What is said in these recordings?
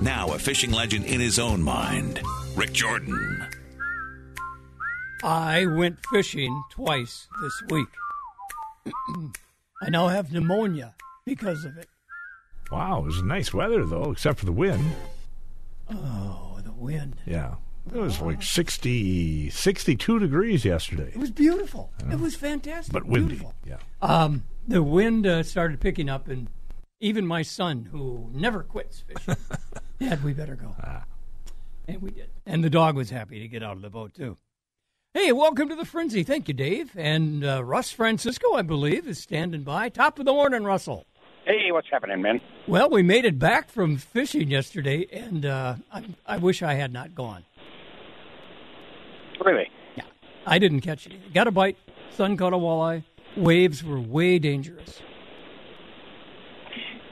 Now a fishing legend in his own mind, Rik Jordan. I went fishing twice this week. I now have pneumonia because of it. Wow, it was nice weather though, except for the wind. Oh, the wind. Yeah. It was like 60, 62 degrees yesterday. It was beautiful. It was fantastic. But windy. Beautiful. Yeah. Um, the wind uh, started picking up, and even my son, who never quits fishing, Dad, we better go. And we did. And the dog was happy to get out of the boat, too. Hey, welcome to the Frenzy. Thank you, Dave. And uh, Russ Francisco, I believe, is standing by. Top of the morning, Russell. Hey, what's happening, man? Well, we made it back from fishing yesterday, and uh, I, I wish I had not gone. Really? Yeah, I didn't catch anything. Got a bite. Son caught a walleye. Waves were way dangerous.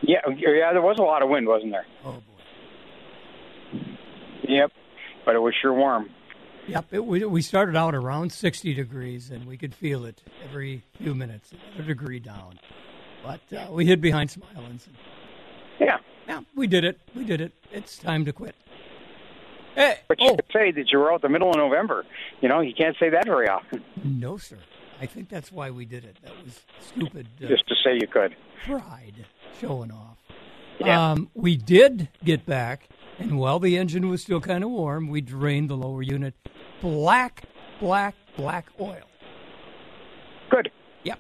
Yeah, yeah. There was a lot of wind, wasn't there? Oh boy. Yep. But it was sure warm. Yep. It, we we started out around sixty degrees, and we could feel it every few minutes, a degree down. But uh, we hid behind some islands. And, Yeah. yeah, we did it. We did it. It's time to quit. Hey, But you oh could say that you were out the middle of November. You know, you can't say that very often. no, sir. I think that's why we did it. That was stupid. Uh, Just to say you could. pride showing off. Yeah. Um, we did get back, and while the engine was still kind of warm, we drained the lower unit. Black, black, black oil. Good. Yep.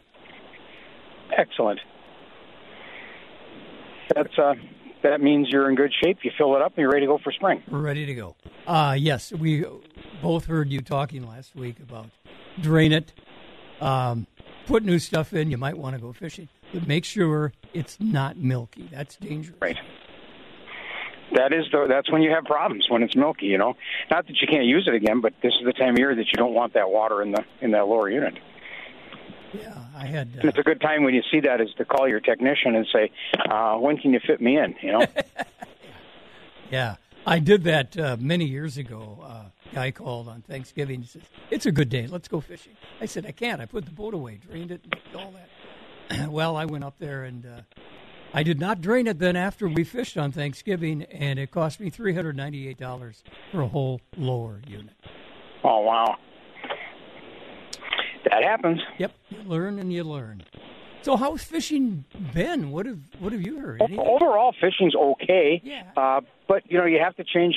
Excellent. That's uh, that means you're in good shape. You fill it up and you're ready to go for spring. We're ready to go. Uh, yes, we both heard you talking last week about drain it, um, put new stuff in. You might want to go fishing, but make sure it's not milky. That's dangerous. Right. That is the, that's when you have problems when it's milky. You know, not that you can't use it again, but this is the time of year that you don't want that water in the in that lower unit. Yeah, I had. And Uh, it's a good time when you see that is to call your technician and say, uh, "When can you fit me in?" You know. Yeah, I did that uh, many years ago. Uh, guy called on Thanksgiving. He says, "It's a good day. Let's go fishing." I said, "I can't. I put the boat away, drained it, and all that." well, I went up there and uh, I did not drain it. Then after we fished on Thanksgiving, and it cost me three hundred ninety-eight dollars for a whole lower unit. oh wow. That happens. Yep, you learn and you learn. So, how's fishing been? What have What have you heard? Anything? Overall, fishing's okay. Yeah. Uh, but you know, you have to change.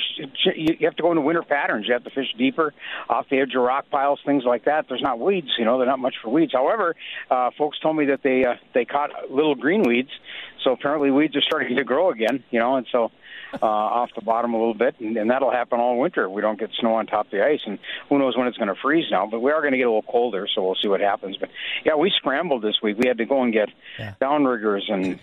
You have to go into winter patterns. You have to fish deeper, off the edge of rock piles, things like that. There's not weeds. You know, they're not much for weeds. However, uh, folks told me that they uh, they caught little green weeds. So apparently, weeds are starting to grow again. You know, and so uh, off the bottom a little bit, and, and that'll happen all winter. We don't get snow on top of the ice, and who knows when it's going to freeze now. But we are going to get a little colder, so we'll see what happens. But yeah, we scrambled this week. We had to go and get Yeah. downriggers and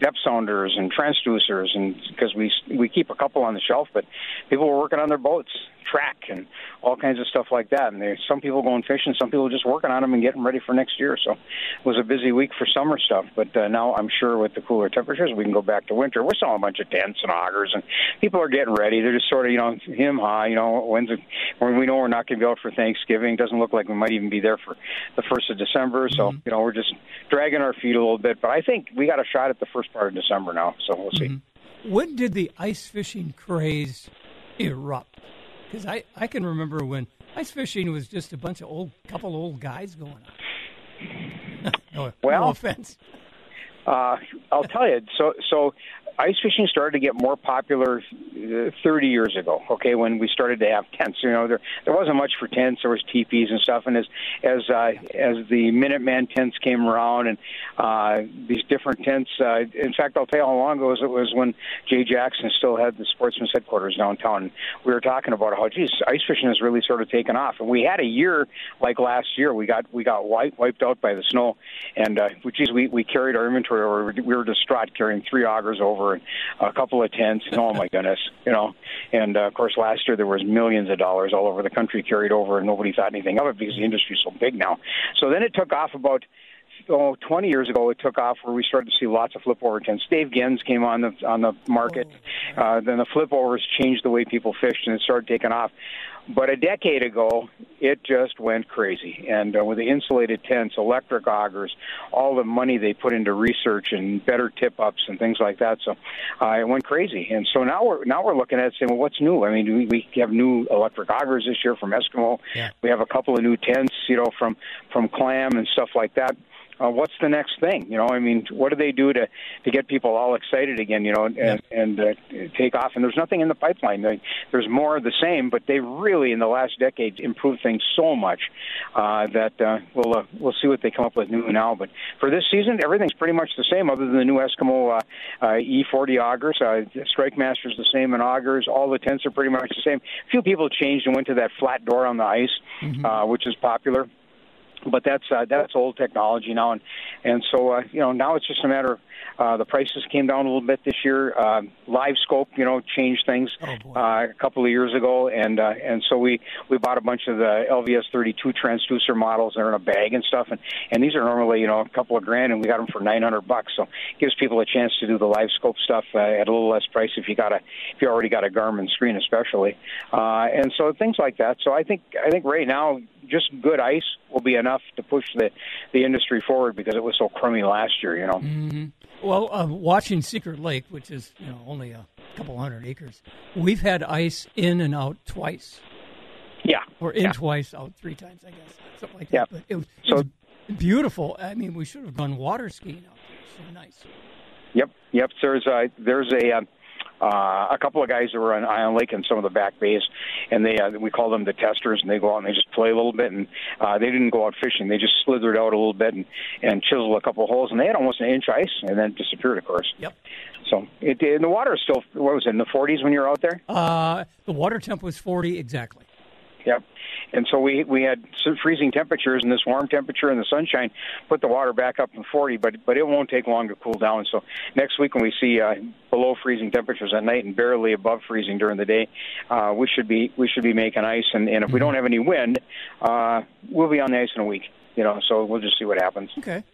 depth sounders and transducers, and because we we keep a couple on the shelf, but people were working on their boats, track, and all kinds of stuff like that. And there's some people going fishing, some people just working on them and getting ready for next year. So it was a busy week for summer stuff. But uh, now I'm sure with the cooler temperatures, we can go back to winter. We're selling a bunch of tents and augers, and people are getting ready. They're just sort of you know him high. you know when's it, when we know we're not going to be out for Thanksgiving. Doesn't look like we might even be there for the first of December. So you know we're just dragging our feet a little bit. But I think we got a shot at the first part of December now. So we'll see. When did the ice fishing craze erupt? Because I, I can remember when ice fishing was just a bunch of old, couple old guys going on. no, Well- no offense. Uh, I'll tell you. So, so ice fishing started to get more popular uh, 30 years ago. Okay, when we started to have tents. You know, there there wasn't much for tents. There was teepees and stuff. And as as uh, as the Minuteman tents came around and uh, these different tents. Uh, in fact, I'll tell you how long ago it was. When Jay Jackson still had the Sportsman's headquarters downtown. We were talking about how, geez, ice fishing has really sort of taken off. And we had a year like last year. We got we got wiped wiped out by the snow, and uh, geez, we we carried our inventory over. We were distraught carrying three augers over and a couple of tents. And, oh my goodness, you know. And uh, of course, last year there was millions of dollars all over the country carried over, and nobody thought anything of it because the industry's so big now. So then it took off about oh, 20 years ago, it took off where we started to see lots of flip over tents. Dave Genz came on the on the market. Uh, then the flip overs changed the way people fished, and it started taking off. But a decade ago, it just went crazy. And uh, with the insulated tents, electric augers, all the money they put into research and better tip ups and things like that, so uh, it went crazy. And so now we're now we're looking at saying, well, what's new? I mean, we, we have new electric augers this year from Eskimo. Yeah. We have a couple of new tents, you know, from from Clam and stuff like that uh, what's the next thing? You know, I mean, what do they do to to get people all excited again? You know, and Yeah. and uh, take off. And there's nothing in the pipeline. They, there's more of the same, but they really in the last decade improved things so much uh, that uh, we'll uh, we'll see what they come up with new now. But for this season, everything's pretty much the same, other than the new Eskimo uh, uh, E40 augers. Uh, Strike Master's the same in augers. All the tents are pretty much the same. A few people changed and went to that flat door on the ice, uh, which is popular but that's uh, that's old technology now, and and so uh, you know now it's just a matter of uh, the prices came down a little bit this year. Uh, Live Scope, you know, changed things Oh, uh, a couple of years ago, and uh, and so we we bought a bunch of the LVS 32 transducer models. They're in a bag and stuff, and and these are normally you know a couple of grand, and we got them for 900 bucks. So it gives people a chance to do the Live Scope stuff uh, at a little less price if you got a if you already got a Garmin screen, especially, uh, and so things like that. So I think I think right now just good ice will be enough to push the the industry forward because it was so crummy last year. You know. Mm-hmm. Well, uh, watching Secret Lake, which is you know only a couple hundred acres, we've had ice in and out twice, Yeah. or in Yeah. twice, out three times, I guess, something like Yeah. that. But it was, it So- was beautiful. I mean, we should have gone water skiing out there. So nice. Yep, yep. There's a there's a uh, uh, a couple of guys that were on Island Lake in some of the back bays, and they uh, we call them the testers, and they go out and they just play a little bit, and uh, they didn't go out fishing. They just slithered out a little bit and and chiseled a couple of holes, and they had almost an inch ice, and then disappeared, of course. Yep. So it and the water is still what was it in the 40s when you were out there? Uh, the water temp was forty exactly. Yep. And so we we had some freezing temperatures, and this warm temperature and the sunshine put the water back up in 40, but but it won't take long to cool down. So next week when we see uh, below freezing temperatures at night and barely above freezing during the day, uh, we should be we should be making ice. And, and if we don't have any wind, uh, we'll be on the ice in a week. You know, so we'll just see what happens. Okay.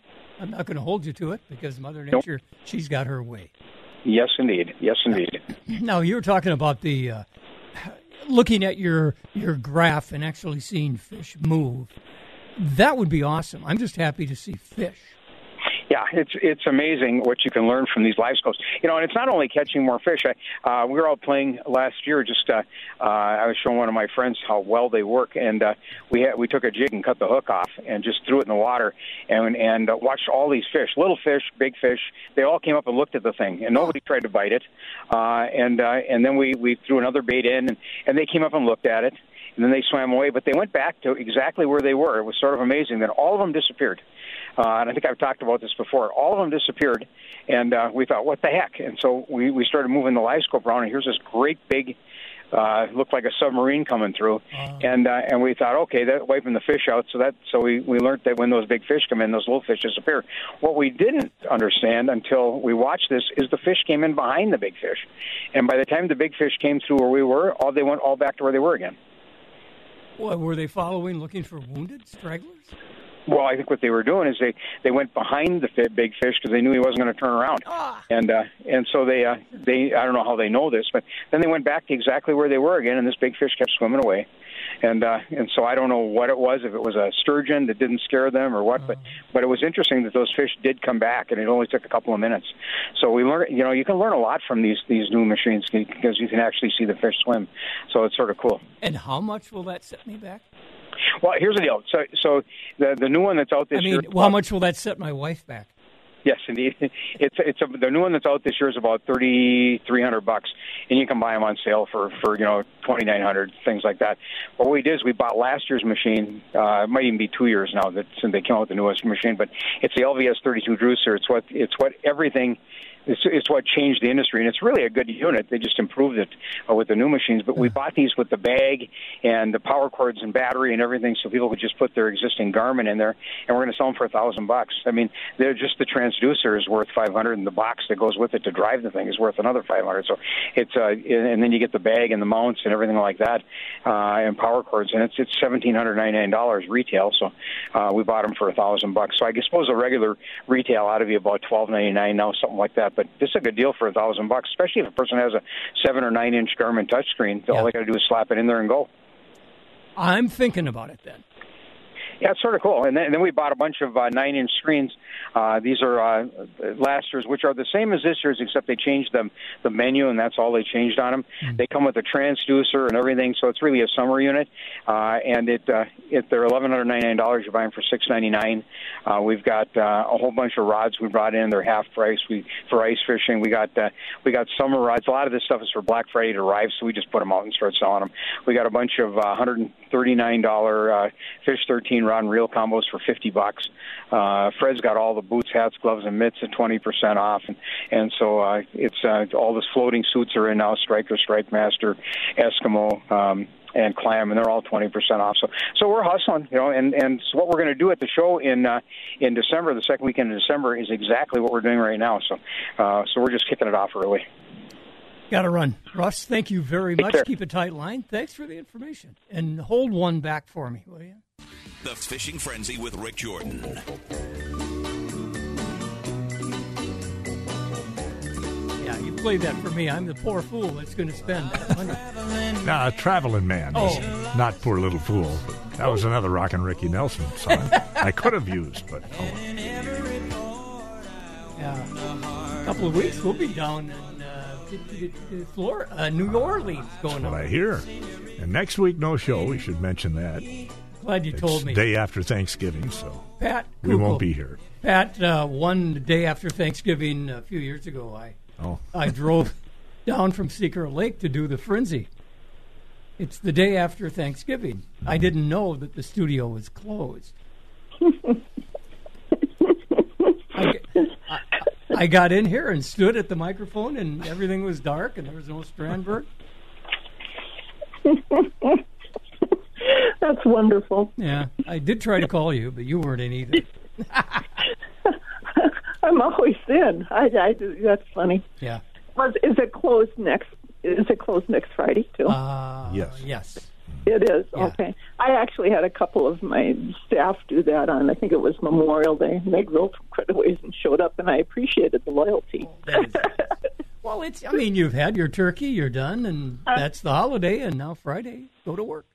I'm not going to hold you to it because Mother Nope. Nature, she's got her way. Yes, indeed. Yes, indeed. Now you were talking about the uh, looking at your your graph and actually seeing fish move. That would be awesome. I'm just happy to see fish. Yeah, it's it's amazing what you can learn from these live scopes. You know, and it's not only catching more fish. I, uh, we were out playing last year. Just uh, uh, I was showing one of my friends how well they work, and uh, we had, we took a jig and cut the hook off and just threw it in the water and and uh, watched all these fish, little fish, big fish. They all came up and looked at the thing, and nobody tried to bite it. Uh, and uh, and then we we threw another bait in, and, and they came up and looked at it. And then they swam away, but they went back to exactly where they were. It was sort of amazing that all of them disappeared. Uh, and I think I've talked about this before. All of them disappeared, and uh, we thought, what the heck? And so we, we started moving the live scope around, and here's this great big, uh, looked like a submarine coming through, and uh, and we thought, okay, that wiping the fish out. So that so we we learned that when those big fish come in, those little fish disappear. What we didn't understand until we watched this is the fish came in behind the big fish, and by the time the big fish came through where we were, all they went all back to where they were again. What, were they following, looking for wounded stragglers? Well, I think what they were doing is they they went behind the fi- big fish because they knew he wasn't going to turn around, and uh, and so they uh, they I don't know how they know this, but then they went back to exactly where they were again, and this big fish kept swimming away, and uh, and so I don't know what it was if it was a sturgeon that didn't scare them or what, but but it was interesting that those fish did come back, and it only took a couple of minutes. So we learn, you know, you can learn a lot from these these new machines because you can actually see the fish swim, so it's sort of cool. And how much will that set me back? Well, here's the deal. So so the the new one that's out this I mean, year. well, how much will that set my wife back? Yes, indeed. It's it's a, the new one that's out this year is about thirty three hundred bucks, and you can buy them on sale for for you know twenty nine hundred things like that. But what we did is we bought last year's machine. Uh, it might even be two years now that since they came out with the newest machine, but it's the LVS thirty two Druser. It's what it's what everything. It's, it's what changed the industry, and it's really a good unit. They just improved it uh, with the new machines. But we bought these with the bag and the power cords and battery and everything, so people could just put their existing Garmin in there, and we're going to sell them for a thousand bucks. I mean, they're just the transducer is worth five hundred, and the box that goes with it to drive the thing is worth another five hundred. So it's uh, and then you get the bag and the mounts and everything like that, uh, and power cords, and it's it's seventeen hundred ninety nine dollars retail. So uh, we bought them for a thousand bucks. So I suppose a regular retail ought to be about twelve ninety nine now, something like that. But this is a good deal for a thousand bucks, especially if a person has a seven or nine inch Garmin touchscreen. Yeah. All they got to do is slap it in there and go. I'm thinking about it then. Yeah, it's sort of cool. And then, and then we bought a bunch of uh, nine-inch screens. Uh, these are uh, last year's, which are the same as this year's, except they changed them the menu, and that's all they changed on them. Mm-hmm. They come with a transducer and everything, so it's really a summer unit. Uh, and it, uh, it they're eleven hundred ninety-nine dollars. You buy them for six ninety-nine. Uh, we've got uh, a whole bunch of rods we brought in. They're half price. We for ice fishing. We got uh, we got summer rods. A lot of this stuff is for Black Friday to arrive, so we just put them out and start selling them. We got a bunch of uh, hundred and thirty-nine dollar uh, Fish thirteen rod and reel combos for 50 bucks. Uh, Fred's got all the boots, hats, gloves, and mitts at 20% off, and and so uh, it's uh, all the floating suits are in now: Striker, Strike Master, Eskimo. Um, and clam, and they're all twenty percent off. So, so we're hustling, you know. And and so what we're going to do at the show in uh, in December, the second weekend in December, is exactly what we're doing right now. So, uh, so we're just kicking it off early. Got to run. Russ, thank you very Take much. care. Keep a tight line. Thanks for the information. And hold one back for me, will you? The Fishing Frenzy with Rik Jordan. Yeah, you played that for me. I'm the poor fool that's going to spend that money. Nah, Traveling Man. Oh. Not Poor Little Fool. That was another Rockin' Ricky Nelson song I could have used, but oh. Yeah. A couple of weeks, we'll be down in uh, Florida, uh, New Orleans going What on. I hear. And next week, no show. We should mention that. Glad you It's told me. day after Thanksgiving, so Pat, we won't be here. Pat uh, won the day after Thanksgiving a few years ago. I Oh, I drove down from Secret Lake to do the frenzy. It's the day after Thanksgiving. I didn't know that the studio was closed. I, I, I got in here and stood at the microphone, and everything was dark, and there was no Strandberg. That's wonderful. Yeah, I did try to call you, but you weren't in either. I'm always in. I, I do- that's funny. Yeah. Was is it closed next? Is it closed next Friday too? Uh, Yes. Yes. it is. yeah. Okay. I actually had a couple of my staff do that on. I think it was Memorial Day. And they drove from quite a ways and showed up, and I appreciated the loyalty. That is- well, it's. I mean, you've had your turkey, you're done, and that's the holiday, and now Friday, go to work.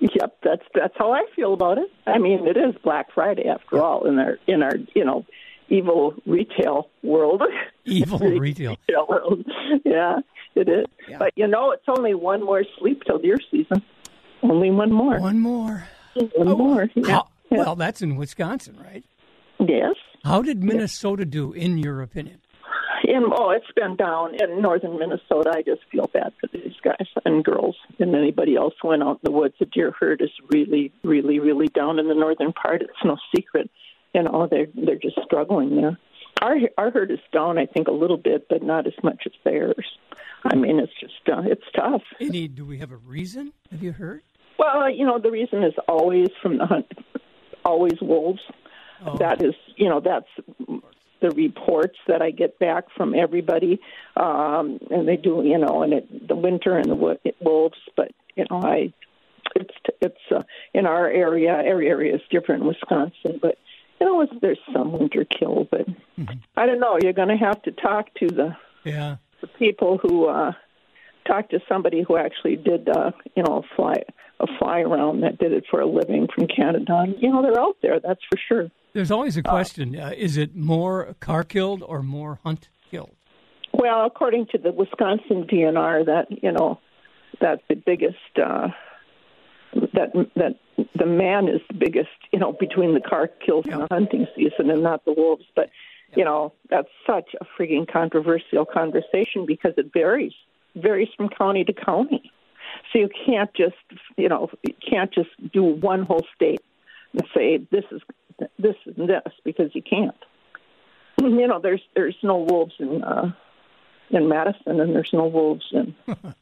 Yep, that's that's how I feel about it. I mean, it is Black Friday after all in our in our you know evil retail world. Evil retail. retail world. Yeah, it is. Yeah. But you know, it's only one more sleep till deer season. Only one more. One more. One oh, more. Yeah. How, Yeah. Well, that's in Wisconsin, right? yes. How did Minnesota do, in your opinion? In, oh, it's been down in northern Minnesota. I just feel bad for these guys and girls and anybody else who went out in the woods. The deer herd is really, really, really down in the northern part. It's no secret. You know, they're they're just struggling there. Our our herd is down, I think, a little bit, but not as much as theirs. I mean, it's just uh, it's tough. Any? Do we have a reason? Have you heard? Well, you know, the reason is always from the hunt, always wolves. Oh. That is, you know, that's the reports that I get back from everybody, um, and they do, you know, and it, the winter and the wo- wolves. But you know, I, it's it's uh, in our area. Every area is different in Wisconsin, but you know, it's, there's some winter kill. But I don't know. You're going to have to talk to the Yeah. the people who uh talked to somebody who actually did uh you know a fly a fly around that did it for a living from Canada. And, you know they're out there, that's for sure. There's always a question: uh, Is it more car killed or more hunt killed? Well, according to the Wisconsin DNR, that you know that the biggest uh that that the man is the biggest you know between the car kills and the hunting season and not the wolves. But you know that's such a freaking controversial conversation because it varies varies from county to county. So you can't just you know you can't just do one whole state and say this is this and this because you can't you know there's there's no wolves in uh in Madison and there's no wolves in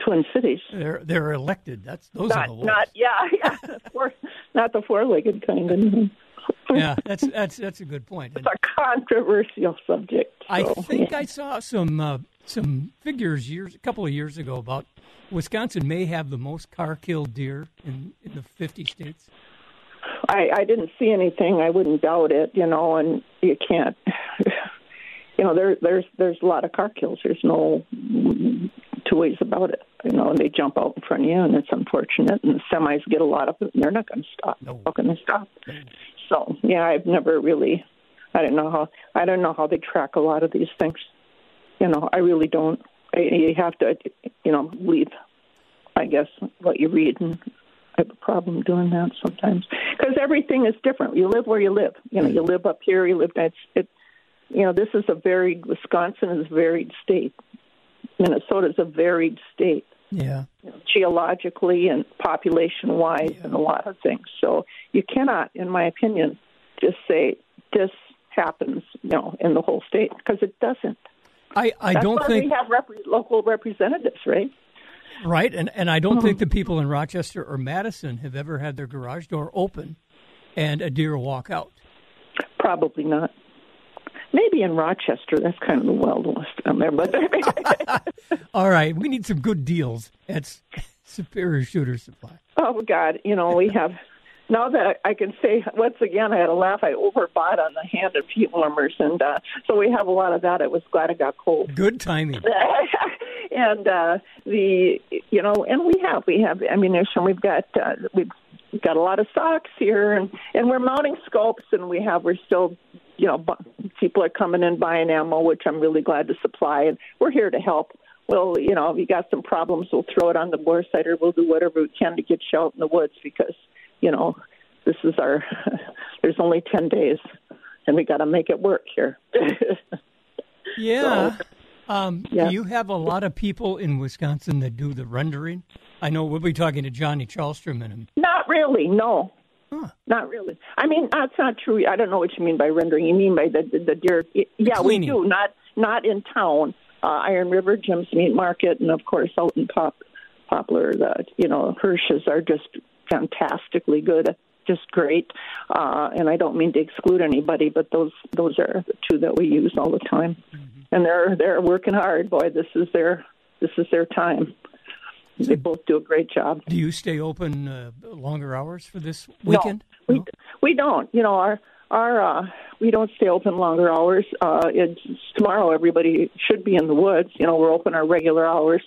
Twin Cities They're they're elected. That's those are not the wolves. not yeah yeah four, not the four-legged kind yeah, that's that's that's a good point. It's a controversial subject I think yeah. I saw some uh, some figures years a couple of years ago about Wisconsin may have the most car killed deer in, in the 50 states. I I didn't see anything I wouldn't doubt it you know and you can't you know there there's there's a lot of car kills there's no two ways about it. You know, and they jump out in front of you, and it's unfortunate. And the semis get a lot of it, and they're not going to stop. No. How can they stop? So yeah, I've never really. I don't know how. I don't know how they track a lot of these things. You know, I really don't. I, you have to, you know, believe. I guess what you read, and I have a problem doing that sometimes because everything is different. You live where you live. You know, you live up here. You live. It's it. You know, this is a varied. Wisconsin is a varied state. Minnesota is a varied state Yeah. you know, geologically and population wise and a lot of things. So you cannot, in my opinion, just say this happens, you know, in the whole state because it doesn't. I, I That's don't think we have rep- local representatives, right? Right, and and I don't think mm-hmm. the people in Rochester or Madison have ever had their garage door open and a deer walk out. Probably not. Maybe in Rochester, that's kind of the Wild West down there, but All right, we need some good deals at Superior Shooter Supply. oh God, you know we have. Now that I can say once again, I had a laugh. I overbought on the hand of heat warmers, and uh, so we have a lot of that. I was glad it got cold. Good timing. and uh, the you know, and we have we have ammunition. We've got uh, we've got a lot of socks here, and and we're mounting scopes, and we have we're still you know bu- people are coming in buying ammo, which I'm really glad to supply, and we're here to help. Well, you know, if you got some problems, we'll throw it on the bore sight, or we'll do whatever we can to get you out in the woods because you know this is our. There's only ten days, and we got to make it work here. Yeah. Um, Yeah. Do you have a lot of people in Wisconsin that do the rendering? I know we'll be talking to Johnny Charlstrom in a Not really, no. Huh. Not really. I mean, that's not true. I don't know what you mean by rendering. You mean by the the, the deer? Yeah, we do. Not not in town. Uh, Iron River, Jim's Meat Market, and of course out in Pop Poplar. The you know Hirsch's are just fantastically good, just great. Uh, and I don't mean to exclude anybody, but those those are the two that we use all the time, and they're they're working hard. Boy, this is their this is their time. They both do a great job. Do you stay open uh, longer hours for this weekend? No, we we don't. You know, our our uh, we don't stay open longer hours. Uh, it's tomorrow. Everybody should be in the woods. You know, we're open our regular hours.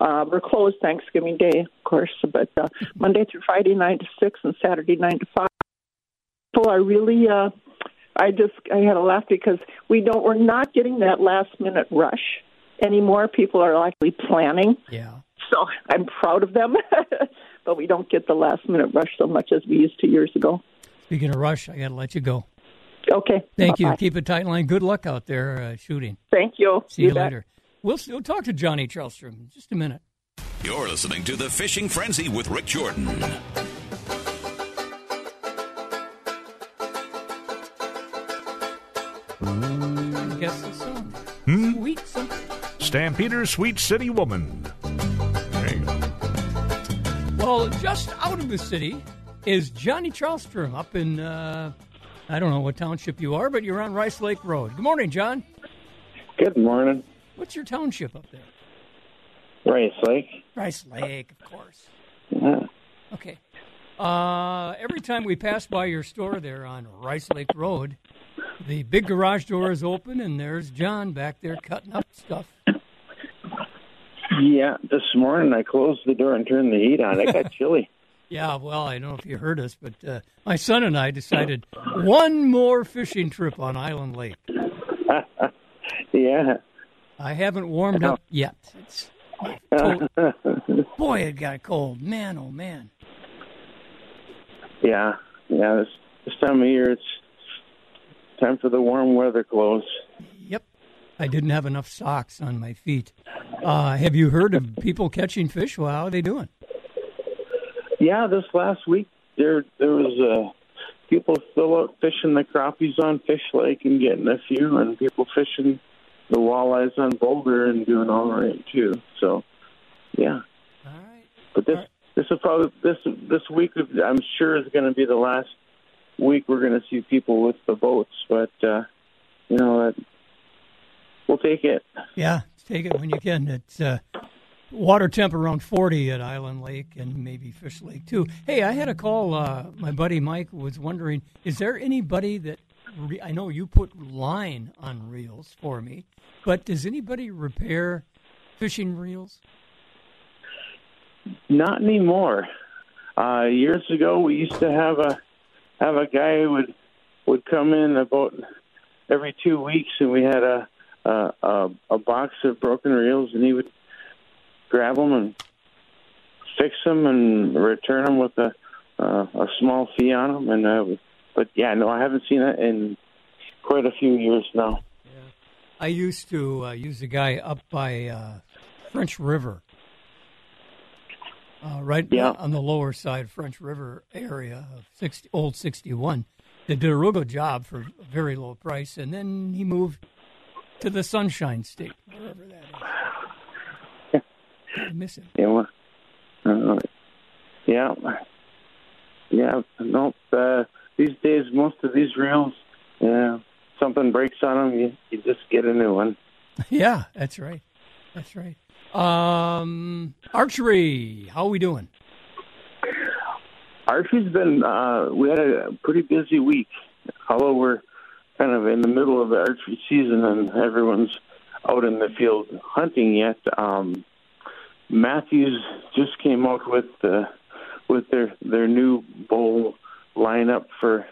Uh, we're closed Thanksgiving Day, of course, but uh, Monday through Friday nine to six and Saturday nine to five. People are really. Uh, I just I had a laugh because we don't. We're not getting that last minute rush anymore. People are likely planning. Yeah. So I'm proud of them, but we don't get the last minute rush so much as we used to years ago. Speaking of rush, I got to let you go. Okay. Thank you. Bye-bye. Keep a tight line. Good luck out there uh, shooting. Thank you. See you, bet. later. We'll, we'll talk to Johnny Charlstrom in just a minute. You're listening to The Fishing Frenzy with Rik Jordan. I guess the song. Hmm? Sweet something. Stampeder, Sweet City Woman. There you go. Well, just out of the city is Johnny Charlstrom up in, uh, I don't know what township you are, but you're on Rice Lake Road. Good morning, John. Good morning. What's your township up there? Rice Lake. Rice Lake, of course. Yeah. Okay. Uh, every time we pass by your store there on Rice Lake Road, the big garage door is open, and there's John back there cutting up stuff. Yeah, this morning I closed the door and turned the heat on. It got chilly. Yeah, well, I don't know if you heard us, but uh, my son and I decided one more fishing trip on Island Lake. yeah. I haven't warmed up yet. It's boy, it got cold. Man, oh man. Yeah. Yeah. This, this time of year, it's time for the warm weather clothes. Yep. I didn't have enough socks on my feet. Uh, have you heard of people catching fish? Well, how are they doing? Yeah, this last week there there was uh, people still out fishing the crappies on Fish Lake and getting a few, and people fishing the walleyes on Boulder and doing all right too. So, yeah. All right. But this this is probably this this week I'm sure is going to be the last week we're going to see people with the boats. But uh, you know, uh, we'll take it. Yeah, take it when you can. It's uh, water temp around 40 at Island Lake and maybe Fish Lake too. Hey, I had a call. Uh, my buddy Mike was wondering, is there anybody that I know you put line on reels for me, but does anybody repair fishing reels? Not anymore. Uh, years ago, we used to have a have a guy who would would come in about every two weeks, and we had a a, a, a box of broken reels, and he would grab them and fix them and return them with a uh, a small fee on them. And uh, but yeah, no, I haven't seen it in quite a few years now. Yeah. I used to uh, use a guy up by uh, French River, uh, right Yeah. on the lower side French River area of 60, old 61. They did a real good job for a very low price, and then he moved to the Sunshine State, wherever that is. I miss him. Yeah, well, uh, yeah, yeah. No, uh, these days most of these reels, yeah, something breaks on them, you, you just get a new one. Yeah, that's right. That's right. Um, archery, how are we doing? Archery's been. Uh, we had a pretty busy week, although we're kind of in the middle of the archery season and everyone's out in the field hunting yet. Um, Mathews just came out with uh, with their their new bowl lineup for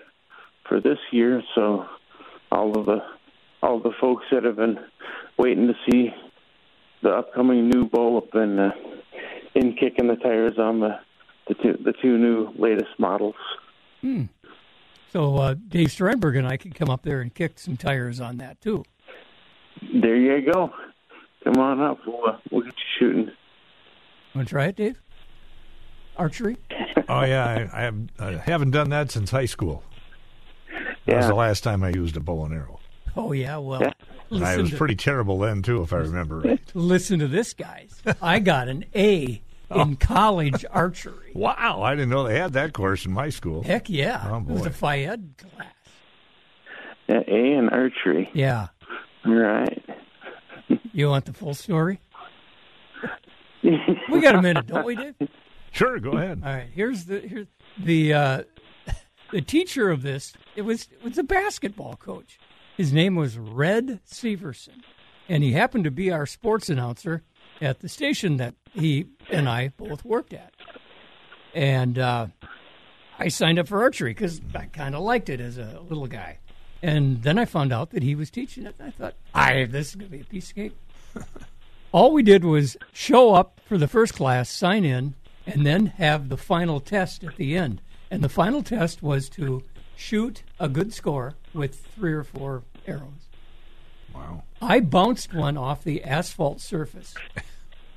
for this year. So all of the all the folks that have been waiting to see the upcoming new bowl have been uh, in kicking the tires on the the two the two new latest models. Hmm. So uh, Dave Sternberg and I could come up there and kick some tires on that too. There you go. Come on up. We'll uh, we'll get you shooting. Want to try it, Dave? Archery? Oh yeah, I, I, have, I haven't done that since high school. That was the last time I used a bow and arrow. Oh yeah. Well, Yeah. I was to, pretty terrible then too, if I remember right. listen to this, guys. I got an A Oh. in college archery. Wow, I didn't know they had that course in my school. Heck yeah! Oh, It was boy. a Phi-Ed class. Yeah, A and archery. Yeah. All right. You want the full story? We got a minute, don't we, Dave? Sure, go ahead. All right. Here's the here's the uh, the teacher of this. It was it was a basketball coach. His name was Red Severson, and he happened to be our sports announcer at the station that he and I both worked at. And uh, I signed up for archery because I kind of liked it as a little guy. And then I found out that he was teaching it. I thought, I this is going to be a piece of cake. All we did was show up for the first class, sign in, and then have the final test at the end. And the final test was to shoot a good score with three or four arrows. Wow. I bounced one off the asphalt surface,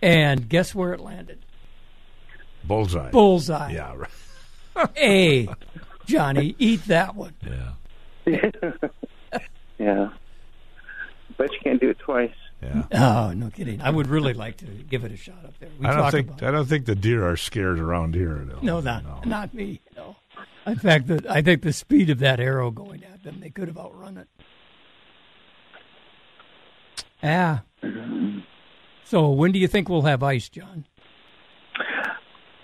and guess where it landed? Bullseye. Bullseye. Yeah, right. A, Johnny, eat that one. Yeah. Yeah. Bet you can't do it twice. Yeah. Oh, no kidding. I would really like to give it a shot up there. We I don't talked think about I don't think the deer are scared around here. Though. No, not not me. No. In fact, the, I think the speed of that arrow going at them, they could have outrun it. Yeah. So when do you think we'll have ice, John?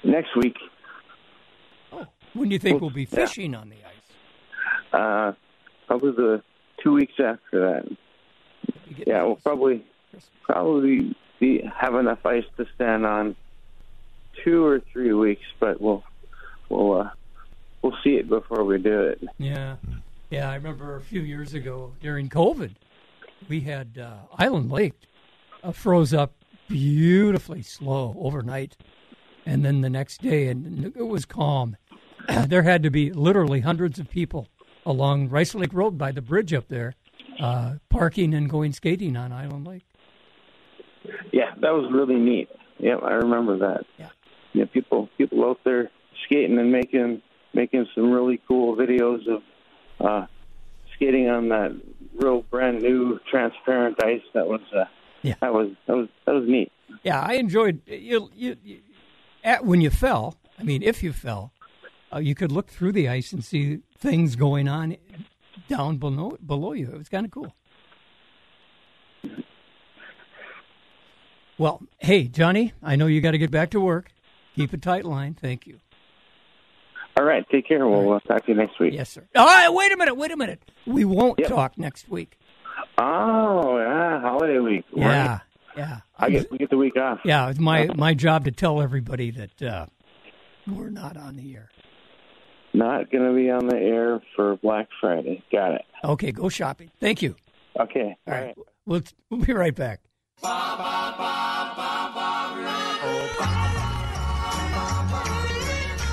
Next week, Oh, when do you think we'll be Yeah. fishing on the ice? uh, probably the two weeks after that. Yeah, we'll probably probably be have enough ice to stand on two or three weeks, but we'll we'll uh, we'll see it before we do it. Yeah, yeah. I remember a few years ago during COVID, we had uh, Island Lake uh, froze up beautifully slow overnight, and then the next day, and it was calm. there had to be literally hundreds of people along Rice Lake Road by the bridge up there, uh, parking and going skating on Island Lake. Yeah, that was really neat. Yeah, I remember that. Yeah. Yeah, people people out there skating and making making some really cool videos of uh, skating on that real brand new transparent ice. That was uh, Yeah. that was that was that was neat. Yeah, I enjoyed you. you, you at, when you fell, I mean, if you fell, uh, you could look through the ice and see things going on down below below you. It was kind of cool. Well, hey, Johnny, I know you got to get back to work. Keep a tight line. Thank you. All right, take care. We'll uh, talk to you next week. Yes, sir. All right, wait a minute. Wait a minute. We won't Yep. talk next week. Oh, yeah, holiday week. Yeah. Yeah, I get we get the week off. Yeah, it's my my job to tell everybody that uh, we're not on the air. Not going to be on the air for Black Friday. Got it. Okay, go shopping. Thank you. Okay. All right. We'll, we'll be right back.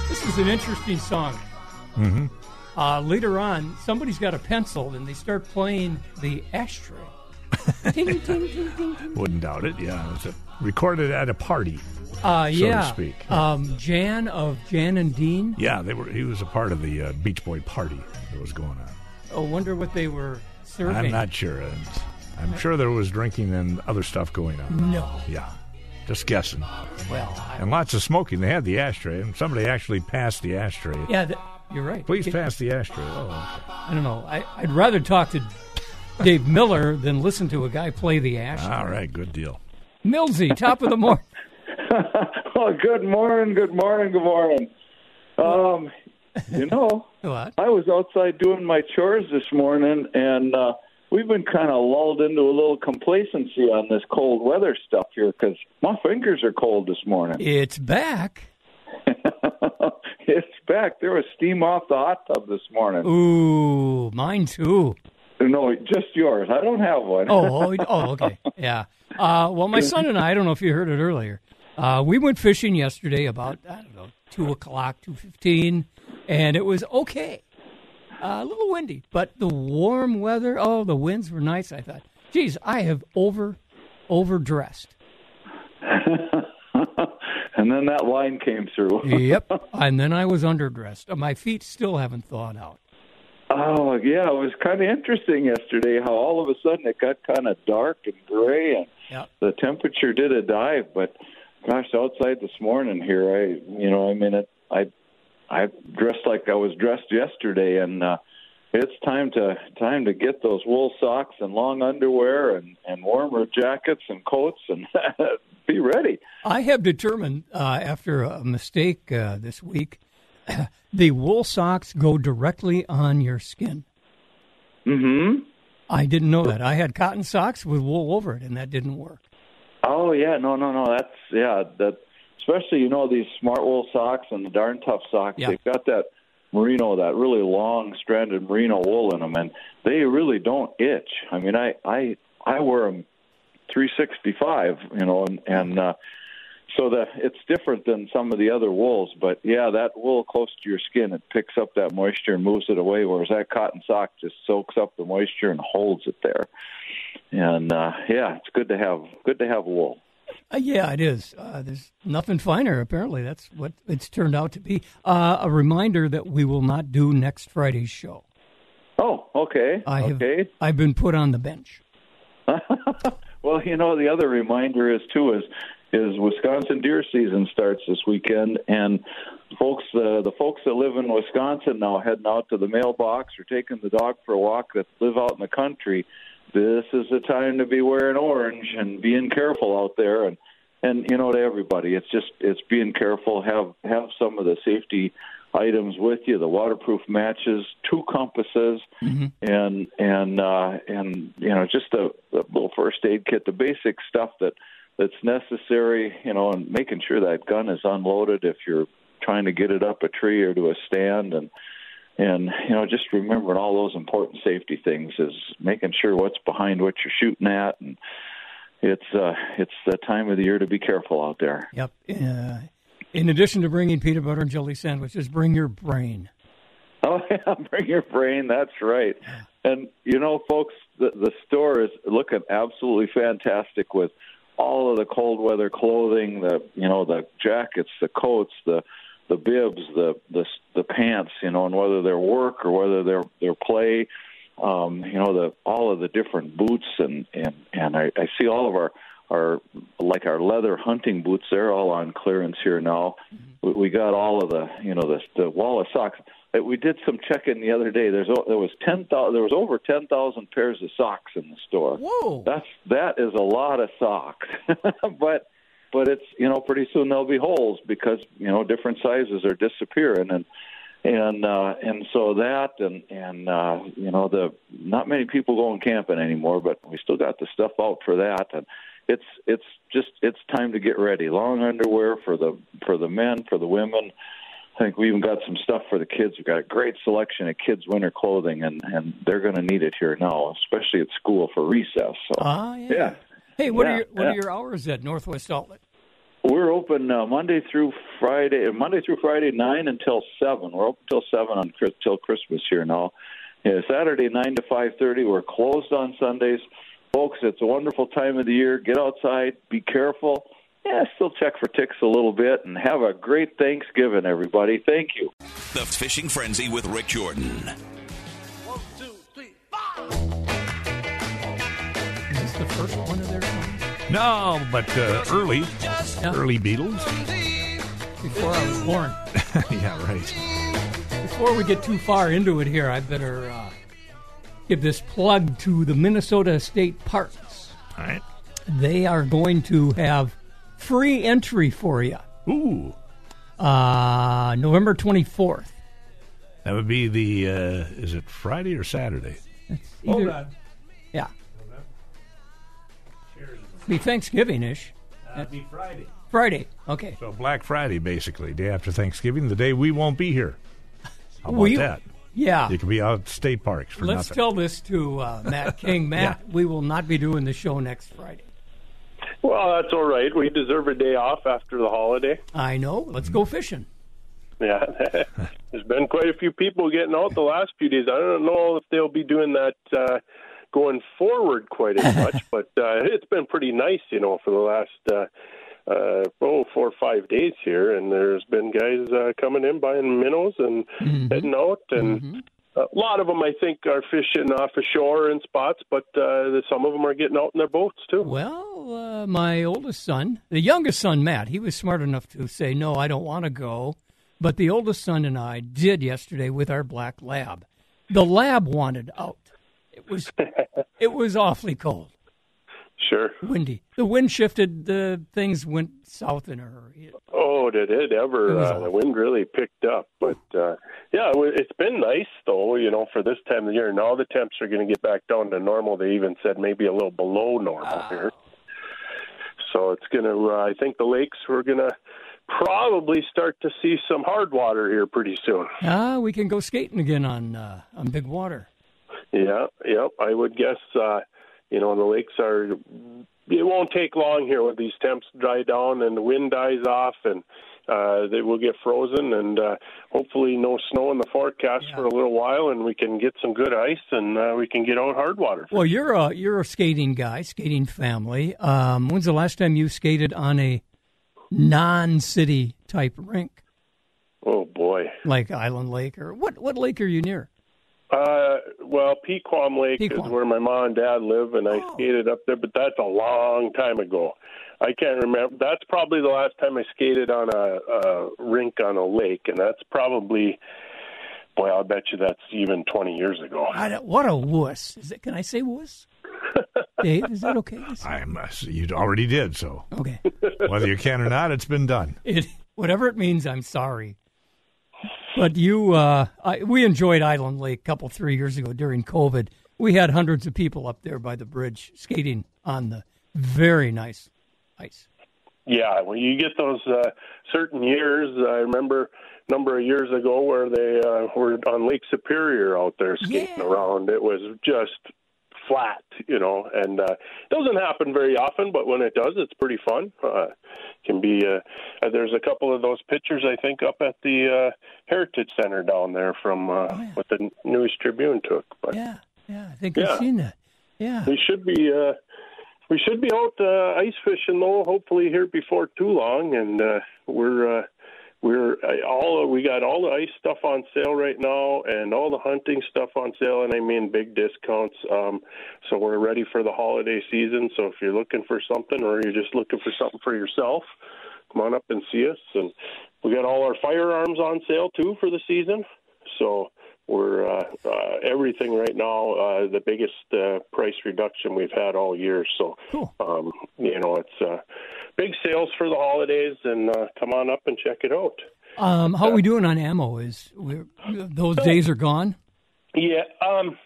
This is an interesting song. Mm-hmm. Uh, later on, somebody's got a pencil and they start playing the ashtray. ting, ting, ting, ting, ting. Wouldn't doubt it. Yeah, it a, recorded at a party. Uh, so yeah. to speak. Um, Jan of Jan and Dean. Yeah, they were. He was a part of the uh, Beach Boy party that was going on. I wonder what they were serving. I'm not sure. I'm sure there was drinking and other stuff going on. No. Yeah, just guessing. Well, I, And lots of smoking. They had the ashtray, and somebody actually passed the ashtray. yeah, th- you're right. Please It- pass the ashtray. Oh, okay. I don't know. I, I'd rather talk to Dave Miller than listen to a guy play the ashtray. All right, good deal. Millsy, top of the morning. oh, good morning, good morning, good morning. Um, you know, What? I was outside doing my chores this morning, and uh, we've been kind of lulled into a little complacency on this cold weather stuff here because my fingers are cold this morning. It's back. it's back. There was steam off the hot tub this morning. Ooh, mine too. No, just yours. I don't have one. Oh, oh, oh okay. Yeah. Uh, well, my son and I, I don't know if you heard it earlier. Uh, we went fishing yesterday about I don't know two o'clock, two fifteen, and it was okay. Uh, a little windy, but the warm weather. Oh, the winds were nice. I thought, geez, I have over overdressed. and then that line came through. Yep. And then I was underdressed. My feet still haven't thawed out. Oh yeah, it was kind of interesting yesterday how all of a sudden it got kind of dark and gray and the temperature did a dive. But gosh, outside this morning here, I you know I mean it, I I dressed like I was dressed yesterday, and uh, it's time to time to get those wool socks and long underwear and and warmer jackets and coats and be ready. I have determined uh, after a mistake uh, this week, the wool socks go directly on your skin. Mm-hmm. I didn't know that. I had cotton socks with wool over it, and that didn't work. Oh yeah, no, no, no. That's yeah. That especially you know these smart wool socks and the darn tough socks. Yeah. They've got that merino, that really long stranded merino wool in them, and they really don't itch. I mean, I I I wear them 365, you know, and and uh, so that it's different than some of the other wools. But yeah, that wool close to your skin, it picks up that moisture and moves it away, whereas that cotton sock just soaks up the moisture and holds it there. And uh, yeah, it's good to have good to have wool. Uh, yeah, it is. Uh, there's nothing finer, apparently. That's what it's turned out to be. Uh, a reminder that we will not do next Friday's show. Oh, okay. I have, okay. I've been put on the bench. well, you know, the other reminder is too is is Wisconsin deer season starts this weekend, and folks, uh, the folks that live in Wisconsin now heading out to the mailbox or taking the dog for a walk that live out in the country. This is the time to be wearing orange and being careful out there, and and you know to everybody, it's just it's being careful. Have have some of the safety items with you, the waterproof matches, two compasses, Mm-hmm. and and uh, and you know just a, a little first aid kit, the basic stuff that that's necessary, you know, and making sure that gun is unloaded if you're trying to get it up a tree or to a stand, and and you know just remembering all those important safety things is making sure what's behind what you're shooting at, and it's uh, it's the time of the year to be careful out there. Yep. Uh, in addition to bringing peanut butter and jelly sandwiches, bring your brain. Oh yeah, bring your brain. That's right. And you know, folks, the the store is looking absolutely fantastic with all of the cold weather clothing, the you know the jackets, the coats, the the bibs, the the the pants, you know, and whether they're work or whether they're they're play, um, you know, the all of the different boots and and and I, I see all of our our like our leather hunting boots. They're all on clearance here now. We, we got all of the you know the the wall of socks. Uh, We did some checking the other day. There's there was ten thousand. There was over ten thousand pairs of socks in the store. Whoa. That's that is a lot of socks, but but it's you know pretty soon there'll be holes because you know different sizes are disappearing and and uh, and so that and and uh, you know the not many people going camping anymore, but we still got the stuff out for that and it's it's just it's time to get ready. Long underwear for the for the men, for the women. I think we even got some stuff for the kids. We've got a great selection of kids' winter clothing, and and they're going to need it here now, especially at school for recess. So, Ah, yeah. yeah. Hey, what Yeah, are your what yeah. are your hours at Northwest Outlet? We're open uh, Monday through Friday, Monday through Friday, nine until seven. We're open till seven on Chris- till Christmas here now. Yeah, Saturday nine to five thirty. We're closed on Sundays, folks. It's a wonderful time of the year. Get outside, be careful. Yeah, still check for ticks a little bit, and have a great Thanksgiving, everybody. Thank you. The Fishing Frenzy with Rik Jordan. One, two, three, five. Is this the first one of their songs? No, but uh, early, Yeah. early Beatles. Before I was born. yeah, right. Before we get too far into it here, I better uh, give this plug to the Minnesota State Parks. All right. They are going to have free entry for you Ooh, uh, November 24th. that would be the. Uh, is it Friday or Saturday? Either- Hold on. Yeah. Be Thanksgiving ish. That'd be Friday. Friday. Okay. So Black Friday, basically, day after Thanksgiving, the day we won't be here. How about We- that? Yeah. You can be out at state parks for Let's nothing. tell this to uh, Matt King. Matt, we will not be doing the show next Friday. Well, that's all right. We deserve a day off after the holiday. I know. Let's go fishing. Yeah, there's been quite a few people getting out the last few days. I don't know if they'll be doing that uh, going forward quite as much, but uh, it's been pretty nice, you know, for the last uh, oh four or five days here, and there's been guys uh, coming in buying minnows and heading out, and a lot of them I think are fishing off the shore in spots, but uh, some of them are getting out in their boats too. Well, uh, my oldest son, the youngest son, Matt, he was smart enough to say, no, I don't want to go. But the oldest son and I did yesterday with our black lab. The lab wanted out. It was it was awfully cold, Sure. windy. The wind shifted. The things went south in a hurry. Oh, did it ever? It uh, the wind really picked up, but uh, yeah, it it's been nice though. You know, for this time of the year. Now the temps are going to get back down to normal. They even said maybe a little below normal here. So it's going to. Uh, I think the lakes we're going to probably start to see some hard water here pretty soon. Ah, we can go skating again on uh, on big water. Yeah, yep. I would guess. You know, the lakes are. It won't take long here when these temps dry down and the wind dies off, and uh, they will get frozen, and uh, hopefully no snow in the forecast Yeah. for a little while, and we can get some good ice, and uh, we can get out hard water. Well, you're a you're a skating guy, skating family. Um, when's the last time you skated on a non-city type rink Oh boy. like Island Lake or what? What lake are you near? Uh, well, Pequam Lake Pequam. is where my mom and dad live, and I Oh. skated up there, but that's a long time ago. I can't remember. That's probably the last time I skated on a, a rink on a lake, and that's probably, boy, I'll bet you that's even 20 years ago. I what a wuss! Is it? Can I say wuss? Dave, is that okay? I'm, uh, you already did, so Okay. whether you can or not, it's been done. It, whatever it means, I'm sorry. But you, uh, I, we enjoyed Island Lake a couple three years ago during COVID. We had hundreds of people up there by the bridge skating on the very nice ice. Yeah, when you get those uh, certain years, I remember a number of years ago where they uh, were on Lake Superior out there skating Yeah. around. It was just flat, you know, and uh, doesn't happen very often, but when it does, it's pretty fun. Uh, can be. Uh, uh, there's a couple of those pictures I think up at the uh, Heritage Center down there from uh, Oh, yeah. what the News Tribune took. But Yeah, yeah, I think Yeah. I've seen that. Yeah. we should be uh, we should be out uh, ice fishing though. Hopefully here before too long, and uh, we're uh, we're uh, all we got all the ice stuff on sale right now, and all the hunting stuff on sale, and I mean big discounts. Um, so we're ready for the holiday season. So if you're looking for something, or you're just looking for something for yourself, come on up and see us. And we got all our firearms on sale too for the season. So we're uh, uh, everything right now. Uh, the biggest uh, price reduction we've had all year. So Cool. um, you know it's uh, big sales for the holidays, and uh, come on up and check it out. Um, how are we doing on ammo? Is we're, those days are gone? Yeah. Um,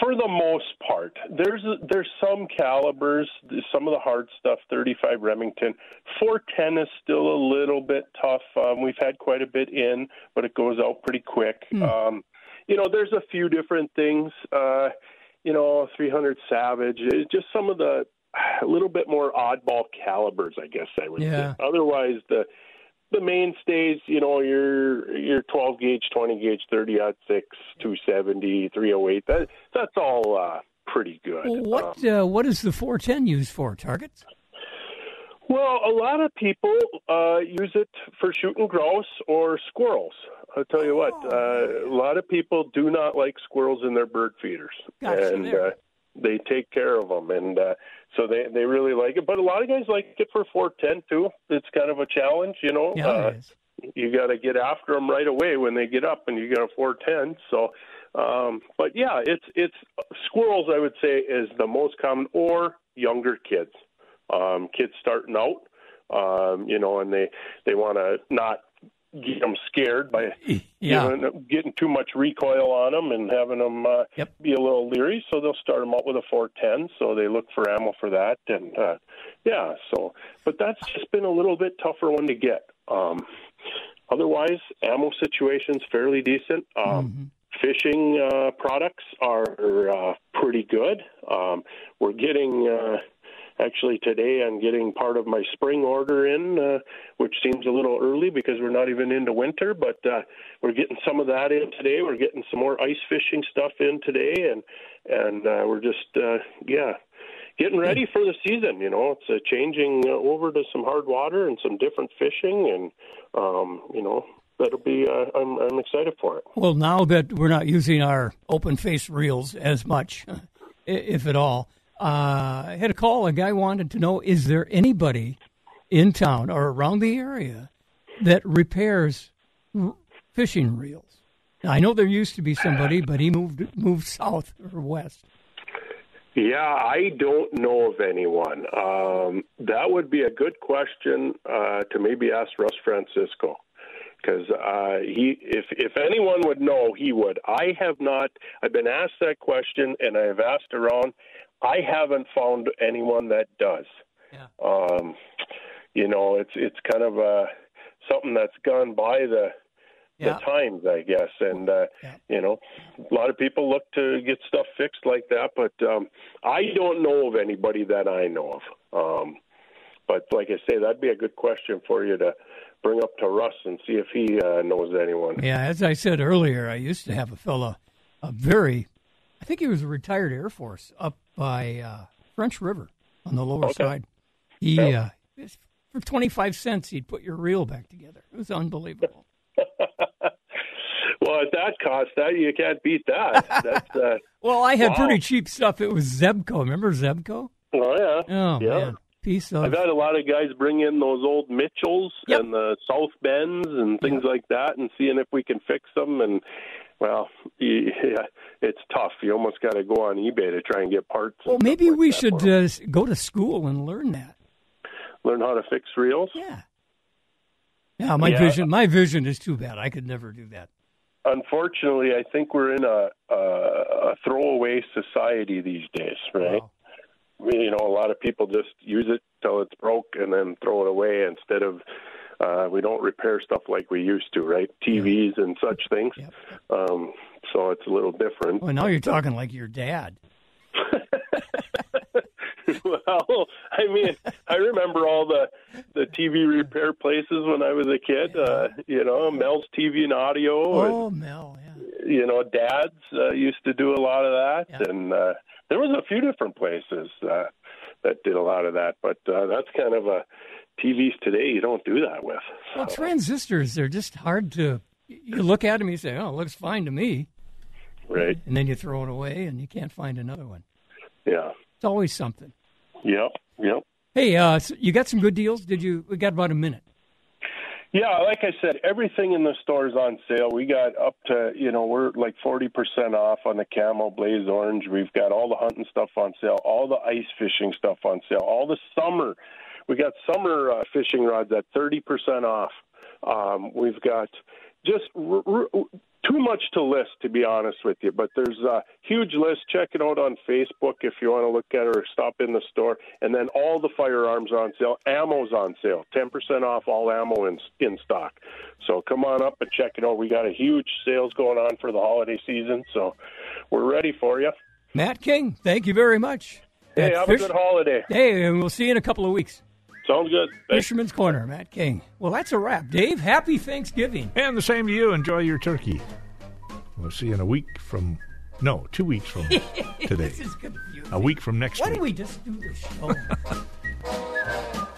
For the most part, there's there's some calibers, some of the hard stuff. 35 Remington, 410 is still a little bit tough. Um, we've had quite a bit in, but it goes out pretty quick. Mm. Um, you know, there's a few different things. Uh, you know, 300 Savage, it's just some of the a little bit more oddball calibers, I guess I would yeah. say. Otherwise, the the mainstays, you know, your your 12 gauge, 20 gauge, 30 six, 270, 308. That that's all uh, pretty good. Well, what um, uh, what is the 410 used for? Targets? Well, a lot of people uh, use it for shooting grouse or squirrels. I'll tell you what, uh, a lot of people do not like squirrels in their bird feeders, gotcha, and uh, they take care of them, and uh, so they they really like it. But a lot of guys like it for 410 too. It's kind of a challenge, you know. Yeah, uh. You got to get after them right away when they get up, and you got a 410. So, um, but yeah, it's it's squirrels. I would say is the most common, or younger kids, um, kids starting out. Um, you know, and they they want to not get them scared by yeah. giving, getting too much recoil on them and having them uh, yep. be a little leery. So they'll start them out with a 410. So they look for ammo for that. And uh, yeah, so but that's just been a little bit tougher one to get. Um, otherwise, ammo situation's fairly decent. Um, mm-hmm. Fishing uh, products are uh, pretty good. Um, we're getting. Uh, actually today I'm getting part of my spring order in, uh, which seems a little early because we're not even into winter, but uh, we're getting some of that in today. We're getting some more ice fishing stuff in today, and and uh, we're just uh, yeah getting ready for the season. You know, it's uh, changing uh, over to some hard water and some different fishing, and um, you know that'll be. Uh, I'm I'm excited for it. Well, now that we're not using our open face reels as much, if at all, uh, I had a call. A guy wanted to know: Is there anybody in town or around the area that repairs r- fishing reels? Now, I know there used to be somebody, but he moved moved south or west. Yeah, I don't know of anyone. Um, that would be a good question uh, to maybe ask Russ Francisco because uh, he, if if anyone would know, he would. I have not. I've been asked that question, and I have asked around. I haven't found anyone that does. Yeah. Um, you know, it's it's kind of uh, something that's gone by the yeah. the times, I guess. And uh, yeah. you know, a lot of people look to get stuff fixed like that, but um, I don't know of anybody that I know of. Um, but like I say, that'd be a good question for you to bring up to Russ and see if he uh, knows anyone. Yeah, as I said earlier, I used to have a fellow, a very, think he was a retired Air Force up by uh, French River on the lower okay. side. He uh, for twenty five cents, he'd put your reel back together. It was unbelievable. well, at that cost, that you can't beat that. That's, uh, well, I had wow. pretty cheap stuff. It was Zebco. Remember Zebco? Oh yeah. Oh yeah. man. Piece of. I've had a lot of guys bring in those old Mitchells yep. and the South Bends and things like that, and seeing if we can fix them. And well, yeah, it's tough. You almost got to go on eBay to try and get parts. Well, maybe like we should uh, go to school and learn that. Learn how to fix reels. Yeah. Yeah, my yeah. vision. My vision is too bad. I could never do that. Unfortunately, I think we're in a, a, a throwaway society these days, right? Wow. You know, a lot of people just use it till it's broke and then throw it away instead of uh, we don't repair stuff like we used to, right? TVs yeah. and such things. Yep. Um, so it's a little different. Well, now you're talking like your dad. well, I mean, I remember all the the TV repair places when I was a kid. Uh, you know, Mel's TV and Audio. Oh, and, Mel, yeah. You know, Dad's uh, used to do a lot of that, Yeah. and uh, there was a few different places uh, that did a lot of that. But uh, that's kind of a TVs today. You don't do that with. Well, transistors, they're just hard to. You look at them, you say, "Oh, it looks fine to me," Right. and then you throw it away, and you can't find another one. Yeah. It's always something. Yep. Yep. Hey, uh, so you got some good deals? Did you? We got about a minute. Yeah, like I said, everything in the store is on sale. We got up to, you know, we're like 40% off on the Camo Blaze Orange. We've got all the hunting stuff on sale, all the ice fishing stuff on sale, all the summer. We got summer uh, fishing rods at 30% off. Um, we've got just r- r- too much to list, to be honest with you. But there's a huge list. Check it out on Facebook if you want to look at it or stop in the store. And then all the firearms are on sale. Ammo's on sale. 10% off all ammo in, in stock. So come on up and check it out. We got a huge sales going on for the holiday season. So we're ready for you. Matt King, thank you very much. Hey, have Fish- a good holiday. Hey, and we'll see you in a couple of weeks. Sounds good. Thanks. Fisherman's Corner, Matt King. Well, that's a wrap. Dave, happy Thanksgiving. And the same to you. Enjoy your turkey. We'll see you in a week from, no, two weeks from today. this is confusing. A week from next Why week. Why don't we just do the show?